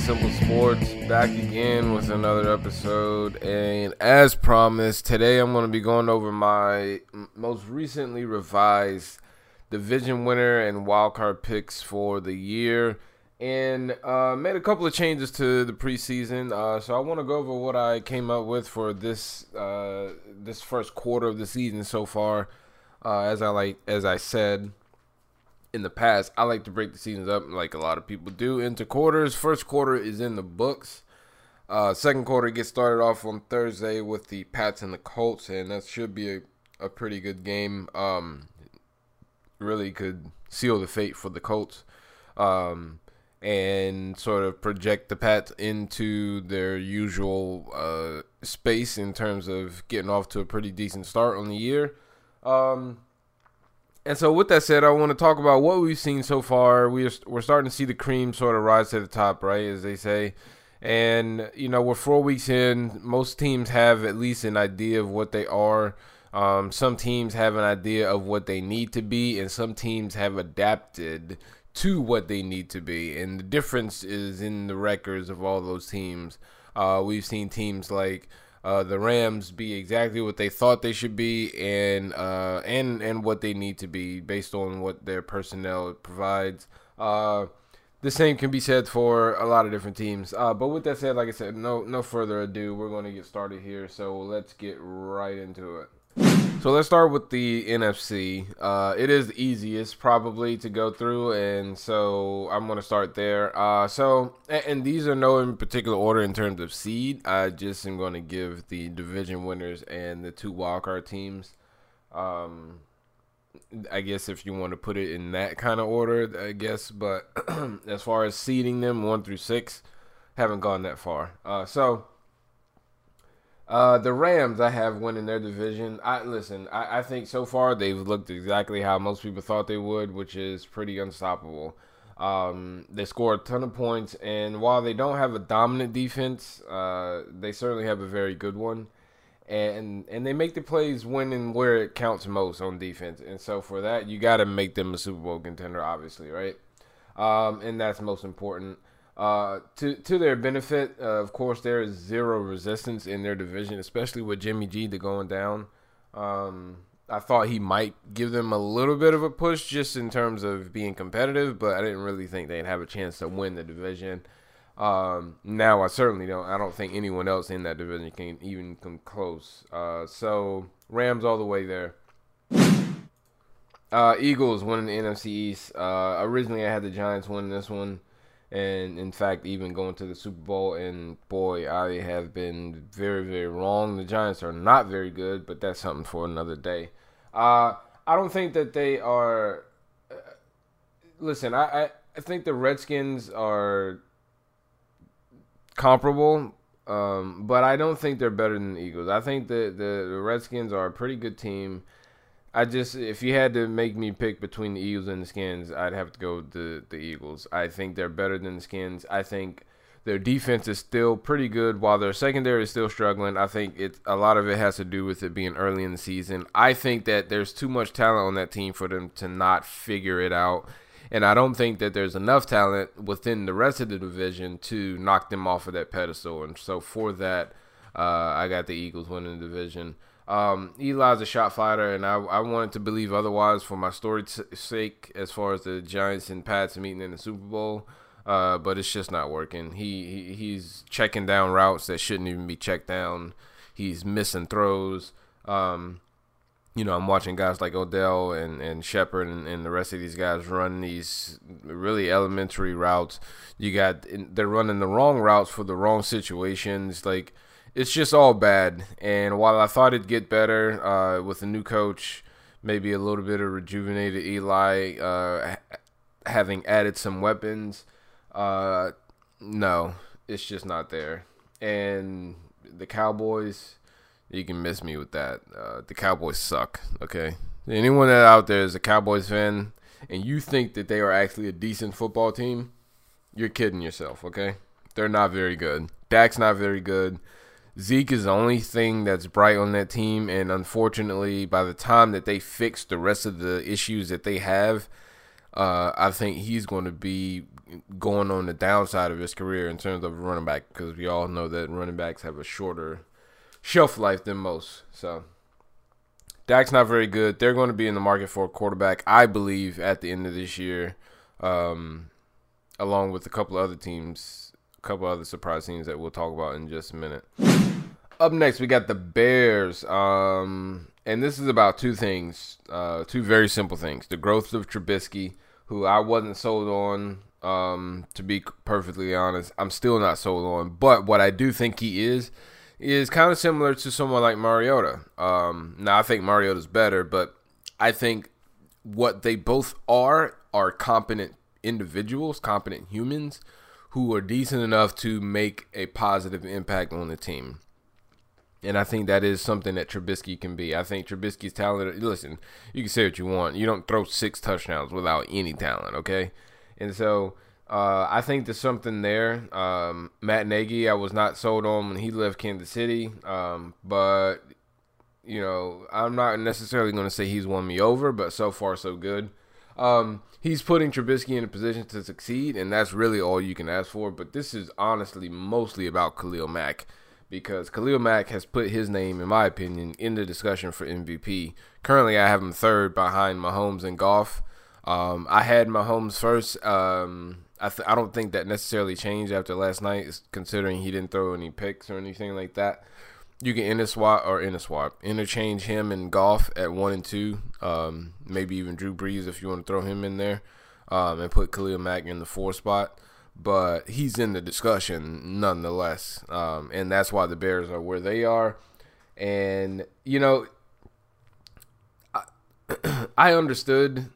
Simple Sports back again with another episode. And as promised, today I'm going to be going over my most recently revised division winner and wildcard picks for the year. And uh, made a couple of changes to the preseason. Uh, so I want to go over what I came up with for this uh, this first quarter of the season so far. Uh, as I like, as I said in the past, I like to break the seasons up like a lot of people do into quarters. First quarter is in the books. Uh, second quarter gets started off on Thursday with the Pats and the Colts, and that should be a, a pretty good game. Um, really could seal the fate for the Colts um, and sort of project the Pats into their usual uh, space in terms of getting off to a pretty decent start on the year. Um, and so, with that said, I want to talk about what we've seen so far. We're we're starting to see the cream sort of rise to the top, right, as they say. And you know, we're four weeks in. Most teams have at least an idea of what they are. Um, some teams have an idea of what they need to be, and some teams have adapted to what they need to be. And the difference is in the records of all those teams. Uh, we've seen teams like uh, the Rams be exactly what they thought they should be and uh, and and what they need to be based on what their personnel provides. Uh, the same can be said for a lot of different teams. Uh, but with that said, like I said, no no further ado, we're going to get started here. So let's get right into it. So let's start with the NFC. Uh, it is the easiest probably to go through, and so I'm going to start there. Uh, so, and, and, these are no in particular order in terms of seed. I just am going to give the division winners and the two wildcard teams. Um, I guess if you want to put it in that kind of order, I guess. But as far as seeding them one through six, haven't gone that far. Uh, so uh, the Rams, I have winning their division. I listen. I, I, think so far they've looked exactly how most people thought they would, which is pretty unstoppable. Um, they score a ton of points, and while they don't have a dominant defense, uh, they certainly have a very good one. And and they make the plays when and where it counts most on defense. And so for that, you got to make them a Super Bowl contender, obviously, right? Um, and that's most important. Uh, to to their benefit, uh, of course, there is zero resistance in their division, especially with Jimmy G to going down. Um, I thought he might give them a little bit of a push just in terms of being competitive, but I didn't really think they'd have a chance to win the division. Um, now I certainly don't. I don't think anyone else in that division can even come close. Uh, so Rams all the way there. Uh, Eagles winning the NFC East. Uh, originally I had the Giants winning this one and in fact even going to the Super Bowl and boy I have been very very wrong. The Giants are not very good but that's something for another day. Uh, I don't think that they are uh, listen I, I, I think the Redskins are comparable um, but I don't think they're better than the Eagles. I think the, the, the Redskins are a pretty good team I just if you had to make me pick between the Eagles and the Skins, I'd have to go the the Eagles. I think they're better than the Skins. I think their defense is still pretty good while their secondary is still struggling. I think it a lot of it has to do with it being early in the season. I think that there's too much talent on that team for them to not figure it out. And I don't think that there's enough talent within the rest of the division to knock them off of that pedestal. And so for that, uh, I got the Eagles winning the division. Um, Eli's a shot fighter, and I, I wanted to believe otherwise for my story's sake, as far as the Giants and Pats meeting in the Super Bowl. Uh, but it's just not working. He, he he's checking down routes that shouldn't even be checked down. He's missing throws. Um, you know, I'm watching guys like Odell and, and Shepard and, and the rest of these guys run these really elementary routes. You got they're running the wrong routes for the wrong situations. Like it's just all bad. And while I thought it'd get better uh, with a new coach, maybe a little bit of rejuvenated Eli, uh, having added some weapons, uh, no, it's just not there. And the Cowboys, you can miss me with that. Uh, the Cowboys suck. Okay, anyone that out there is a Cowboys fan and you think that they are actually a decent football team, you're kidding yourself. Okay, they're not very good. Dak's not very good. Zeke is the only thing that's bright on that team, and unfortunately, by the time that they fix the rest of the issues that they have, uh, I think he's going to be going on the downside of his career in terms of running back because we all know that running backs have a shorter shelf life than most. So Dak's not very good. They're going to be in the market for a quarterback, I believe, at the end of this year, um, along with a couple of other teams, couple other surprise teams that we'll talk about in just a minute. Up next, we got the Bears. Um, and this is about two things, uh, two very simple things. The growth of Trubisky, who I wasn't sold on, um, to be perfectly honest. I'm still not sold on. But what I do think he is, is kind of similar to someone like Mariota. Um, now, I think Mariota's better, but I think what they both are are competent individuals, competent humans who are decent enough to make a positive impact on the team. And I think that is something that Trubisky can be. I think Trubisky's talented. Listen, you can say what you want. You don't throw six touchdowns without any talent, okay? And so uh, I think there's something there. Um, Matt Nagy, I was not sold on when he left Kansas City. Um, but, you know, I'm not necessarily going to say he's won me over, but so far, so good. Um, he's putting Trubisky in a position to succeed, and that's really all you can ask for. But this is honestly mostly about Khalil Mack because Khalil Mack has put his name, in my opinion, in the discussion for MVP. Currently, I have him third behind Mahomes and Goff. Um, I had Mahomes first. Um, I, th- I don't think that necessarily changed after last night, considering he didn't throw any picks or anything like that. You can inter swap or inter swap, interchange him and Goff at one and two. Um, maybe even Drew Brees if you want to throw him in there, um, and put Khalil Mack in the four spot but he's in the discussion nonetheless. Um, and that's why the Bears are where they are. And, you know, I, I understood,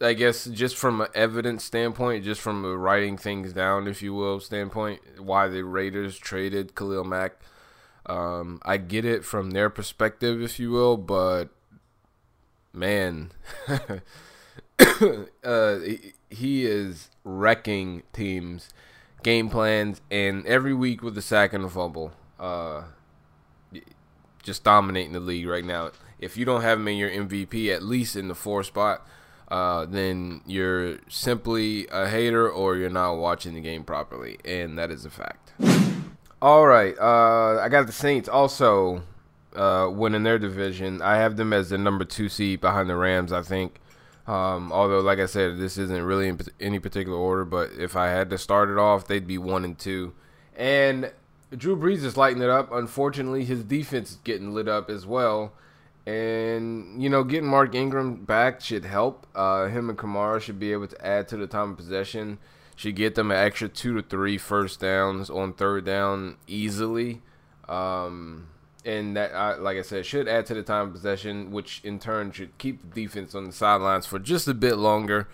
I guess, just from an evidence standpoint, just from a writing things down, if you will, standpoint, why the Raiders traded Khalil Mack. Um, I get it from their perspective, if you will, but man, uh, he is wrecking teams, game plans, and every week with a sack and a fumble. Uh, just dominating the league right now. If you don't have him in your MVP, at least in the four spot, uh, then you're simply a hater or you're not watching the game properly, and that is a fact. All right, uh, I got the Saints also uh, winning their division. I have them as the number two seed behind the Rams. I think um, although, like I said, this isn't really in any particular order, but if I had to start it off, they'd be one and two. And Drew Brees is lighting it up. Unfortunately, his defense is getting lit up as well. And, you know, getting Mark Ingram back should help. Uh, him and Kamara should be able to add to the time of possession. Should get them an extra two to three first downs on third down easily. Um, and that, uh, like I said, should add to the time of possession, which in turn should keep the defense on the sidelines for just a bit longer,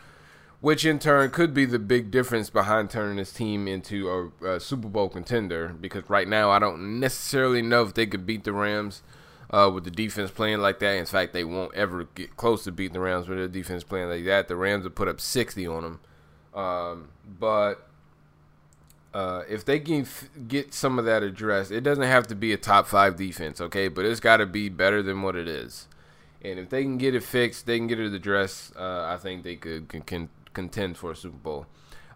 which in turn could be the big difference behind turning this team into a, a Super Bowl contender. Because right now, I don't necessarily know if they could beat the Rams uh, with the defense playing like that. In fact, they won't ever get close to beating the Rams with their defense playing like that. The Rams have put up 60 on them. Um, but uh, if they can f- get some of that addressed, it doesn't have to be a top five defense, okay? But it's got to be better than what it is. And if they can get it fixed, they can get it addressed. Uh, I think they could can, can contend for a Super Bowl.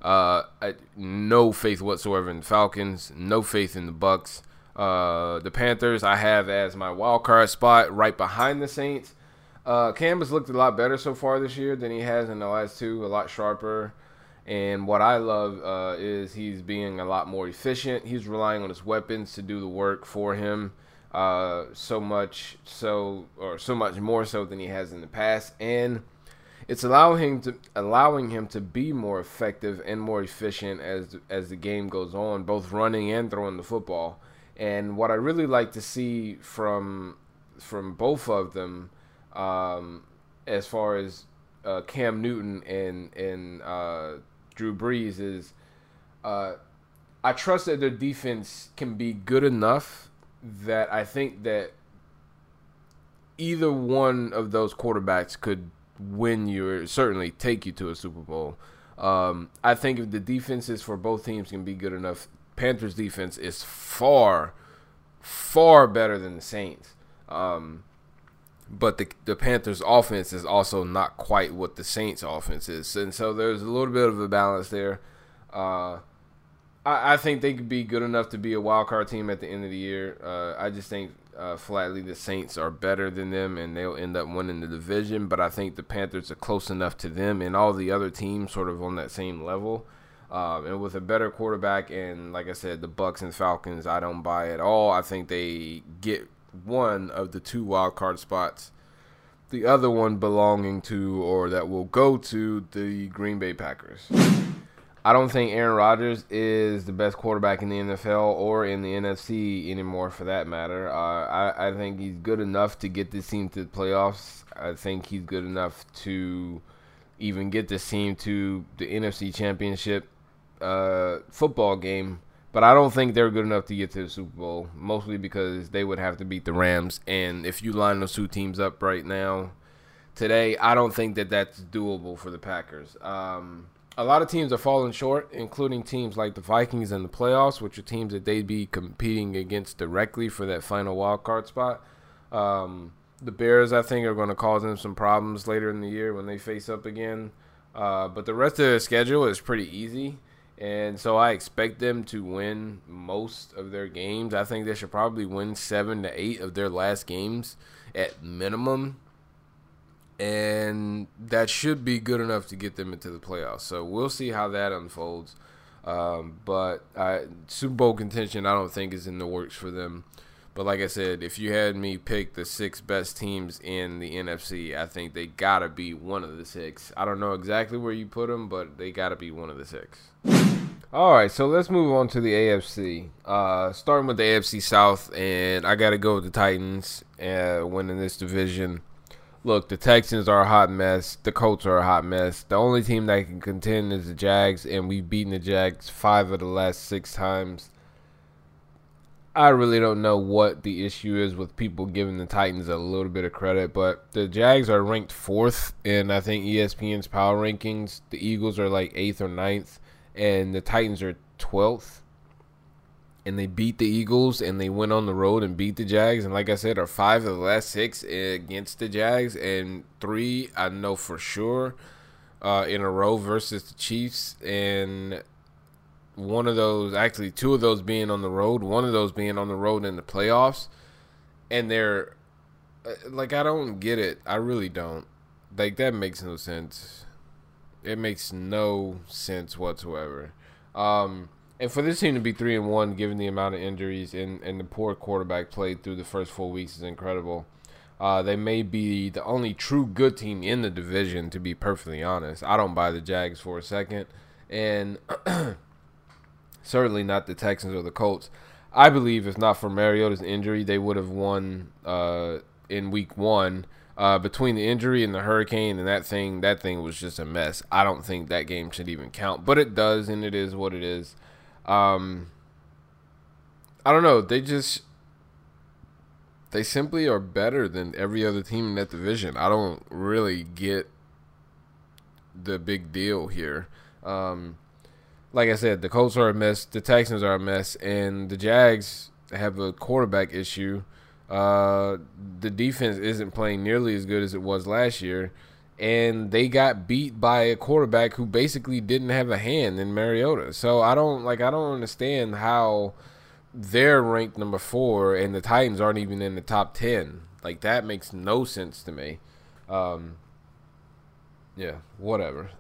Uh, I, no faith whatsoever in the Falcons. No faith in the Bucks. Uh, the Panthers I have as my wild card spot right behind the Saints. Uh, Cam has looked a lot better so far this year than he has in the last two. A lot sharper. And what I love uh, is he's being a lot more efficient. He's relying on his weapons to do the work for him, uh, so much so, or so much more so than he has in the past. And it's allowing him to allowing him to be more effective and more efficient as as the game goes on, both running and throwing the football. And what I really like to see from from both of them, um, as far as uh, Cam Newton and and uh, Drew Brees is uh, I trust that their defense can be good enough that I think that either one of those quarterbacks could win you or certainly take you to a Super Bowl. Um, I think if the defenses for both teams can be good enough, Panthers defense is far, far better than the Saints. Um, but the the Panthers offense is also not quite what the Saints offense is, and so there's a little bit of a balance there. Uh, I, I, think they could be good enough to be a wild card team at the end of the year. Uh, I just think uh, flatly the Saints are better than them, and they'll end up winning the division. But I think the Panthers are close enough to them, and all the other teams sort of on that same level. Um, and with a better quarterback, and like I said, the Bucks and Falcons, I don't buy at all. I think they get one of the two wild card spots, the other one belonging to or that will go to the Green Bay Packers. I don't think Aaron Rodgers is the best quarterback in the NFL or in the NFC anymore, for that matter. Uh, I, I think he's good enough to get this team to the playoffs. I think he's good enough to even get this team to the NFC Championship uh, football game. But I don't think they're good enough to get to the Super Bowl, mostly because they would have to beat the Rams. And if you line those two teams up right now, today, I don't think that that's doable for the Packers. Um, a lot of teams are falling short, including teams like the Vikings in the playoffs, which are teams that they'd be competing against directly for that final wild card spot. Um, the Bears, I think, are going to cause them some problems later in the year when they face up again. Uh, but the rest of the schedule is pretty easy. And so I expect them to win most of their games. I think they should probably win seven to eight of their last games at minimum and that should be good enough to get them into the playoffs. So we'll see how that unfolds. Um, but I, Super Bowl contention, I don't think is in the works for them. But like I said, if you had me pick the six best teams in the NFC, I think they gotta be one of the six. I don't know exactly where you put them, but they gotta be one of the six. All right, so let's move on to the AFC. Uh, starting with the AFC South, and I gotta go with the Titans uh, winning this division look, the Texans are a hot mess. The Colts are a hot mess. The only team that can contend is the Jags, and we've beaten the Jags five of the last six times. I really don't know what the issue is with people giving the Titans a little bit of credit, but the Jags are ranked fourth in I think ESPN's power rankings. The Eagles are like eighth or ninth, and the Titans are twelfth and they beat the Eagles and they went on the road and beat the Jags. And like I said, are five of the last six against the Jags, and three I know for sure uh, in a row versus the Chiefs. And one of those, actually, two of those being on the road, one of those being on the road in the playoffs. And they're uh, like, I don't get it. I really don't. Like, that makes no sense. It makes no sense whatsoever. Um, and for this team to be three and one, given the amount of injuries and, and the poor quarterback play through the first four weeks, is incredible. Uh, they may be the only true good team in the division, to be perfectly honest. I don't buy the Jags for a second, and certainly not the Texans or the Colts. I believe if not for Mariota's injury, they would have won uh, in Week One. Uh, between the injury and the hurricane and that thing, that thing was just a mess. I don't think that game should even count, but it does, and it is what it is. Um, I don't know. They just they simply are better than every other team in that division. I don't really get the big deal here. Um, like I said, the Colts are a mess, the Texans are a mess, and the Jags have a quarterback issue. Uh, the defense isn't playing nearly as good as it was last year and they got beat by a quarterback who basically didn't have a hand in Mariota. So I don't like I don't understand how they're ranked number 4 and the Titans aren't even in the top 10. Like that makes no sense to me. Um yeah, whatever.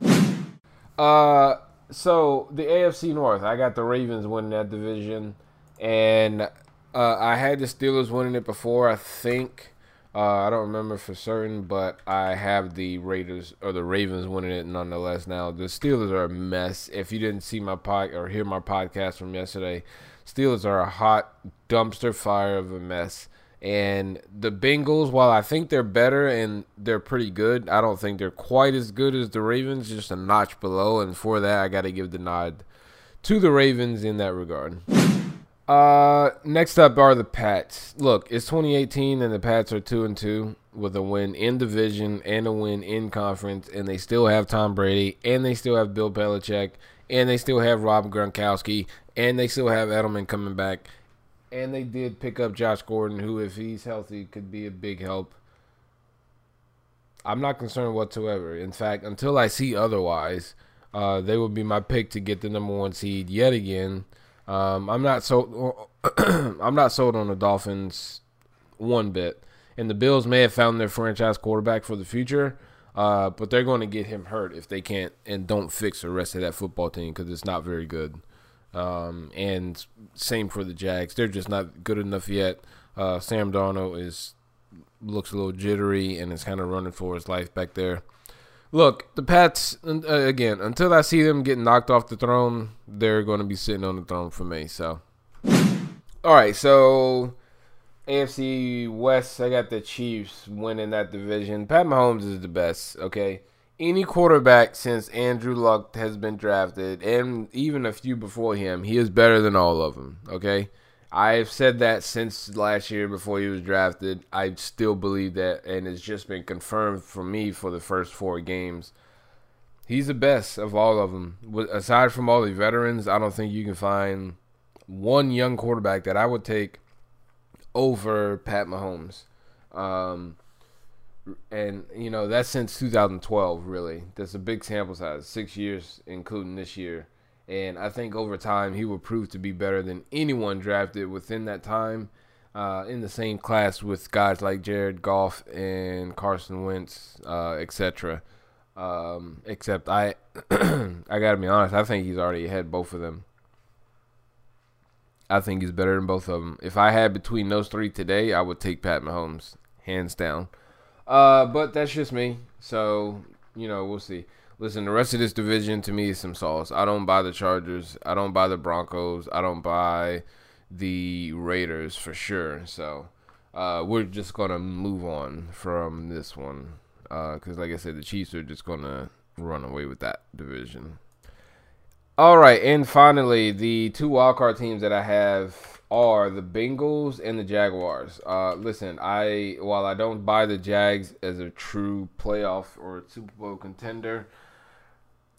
Uh so the AFC North, I got the Ravens winning that division and uh, I had the Steelers winning it before, I think. Uh, I don't remember for certain, but I have the Raiders or the Ravens winning it nonetheless. Now the Steelers are a mess. If you didn't see my pod or hear my podcast from yesterday, Steelers are a hot dumpster fire of a mess. And the Bengals, while I think they're better and they're pretty good, I don't think they're quite as good as the Ravens, just a notch below. And for that, I got to give the nod to the Ravens in that regard. Uh, next up are the Pats. Look, it's 2018 and the Pats are two and two with a win in division and a win in conference, and they still have Tom Brady, and they still have Bill Belichick, and they still have Rob Gronkowski, and they still have Edelman coming back, and they did pick up Josh Gordon, who, if he's healthy, could be a big help. I'm not concerned whatsoever. In fact, until I see otherwise, uh, they will be my pick to get the number one seed yet again. Um, I'm not so I'm not sold on the Dolphins one bit. And the Bills may have found their franchise quarterback for the future, uh, but they're going to get him hurt if they can't and don't fix the rest of that football team because it's not very good. Um, and same for the Jags; they're just not good enough yet. Uh, Sam Darnold is looks a little jittery and is kind of running for his life back there. Look, the Pats uh, again. Until I see them getting knocked off the throne, they're going to be sitting on the throne for me. So, all right. So, AFC West, I got the Chiefs winning that division. Pat Mahomes is the best. Okay, any quarterback since Andrew Luck has been drafted, and even a few before him, he is better than all of them. Okay. I've said that since last year before he was drafted. I still believe that, and it's just been confirmed for me for the first four games. He's the best of all of them. Aside from all the veterans, I don't think you can find one young quarterback that I would take over Pat Mahomes. Um, and you know that's since 2012. Really, that's a big sample size, six years, including this year. And I think over time he will prove to be better than anyone drafted within that time. Uh, in the same class with guys like Jared Goff and Carson Wentz, uh, etc. Um, except I, I gotta be honest. I think he's already ahead both of them. I think he's better than both of them. If I had between those three today, I would take Pat Mahomes hands down. Uh, but that's just me. So you know, we'll see. Listen, the rest of this division to me is some sauce. I don't buy the Chargers. I don't buy the Broncos. I don't buy the Raiders for sure. So uh, we're just gonna move on from this one because, uh, like I said, the Chiefs are just gonna run away with that division. All right, and finally, the two wildcard teams that I have are the Bengals and the Jaguars. Uh, listen, I while I don't buy the Jags as a true playoff or Super Bowl contender,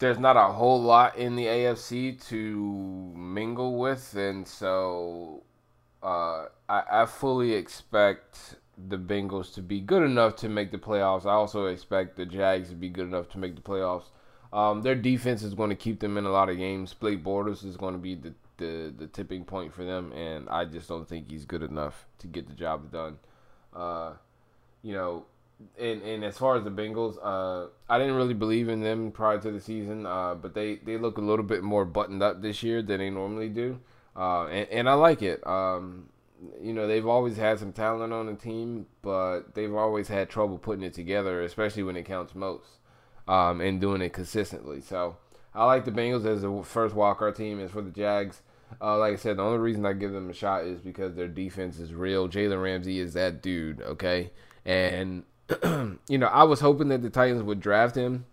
there's not a whole lot in the AFC to mingle with, and so uh, I, I fully expect the Bengals to be good enough to make the playoffs. I also expect the Jags to be good enough to make the playoffs. Um, their defense is going to keep them in a lot of games. Blake Bortles is going to be the, the, the tipping point for them, and I just don't think he's good enough to get the job done. Uh, you know, and and as far as the Bengals, uh, I didn't really believe in them prior to the season, uh, but they, they look a little bit more buttoned up this year than they normally do, uh, and, and I like it. Um, you know, they've always had some talent on the team, but they've always had trouble putting it together, especially when it counts most, um, and doing it consistently. So I like the Bengals as the first wildcard team. As for the Jags, uh, like I said, the only reason I give them a shot is because their defense is real. Jalen Ramsey is that dude, okay? And you know, I was hoping that the Titans would draft him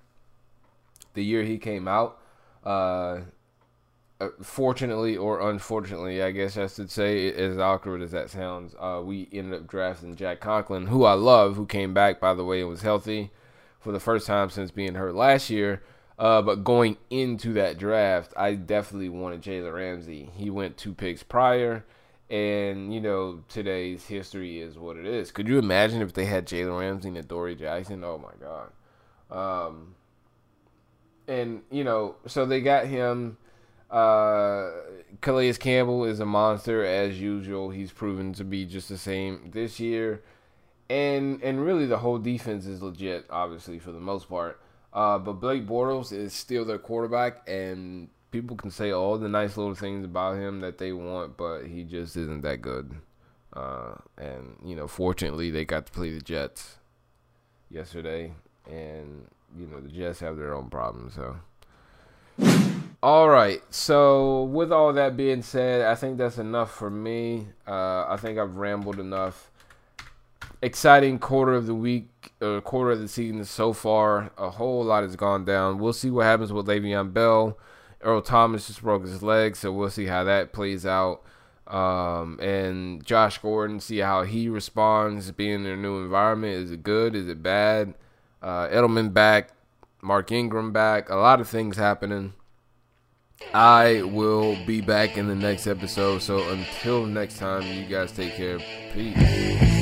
the year he came out. Uh, uh, fortunately or unfortunately, I guess I should say, as awkward as that sounds, uh, we ended up drafting Jack Conklin, who I love, who came back, by the way, and was healthy for the first time since being hurt last year. Uh, but going into that draft, I definitely wanted Jalen Ramsey. He went two picks prior. And you know today's history is what it is. Could you imagine if they had Jalen Ramsey and Adoree Jackson? Oh my god. Um, and you know, so they got him. Uh, Calais Campbell is a monster as usual. He's proven to be just the same this year, and and really the whole defense is legit, obviously for the most part. Uh, but Blake Bortles is still their quarterback, and people can say all the nice little things about him that they want, but he just isn't that good. Uh, and you know, fortunately, they got to play the Jets yesterday, and you know the Jets have their own problems. So, all right. So, with all that being said, I think that's enough for me. Uh, I think I've rambled enough. Exciting quarter of the week, uh, quarter of the season so far. A whole lot has gone down. We'll see what happens with Le'Veon Bell. Earl Thomas just broke his leg, so we'll see how that plays out. Um, and Josh Gordon, see how he responds being in a new environment. Is it good? Is it bad? Uh, Edelman back, Mark Ingram back, a lot of things happening. I will be back in the next episode. So until next time, you guys take care. Peace.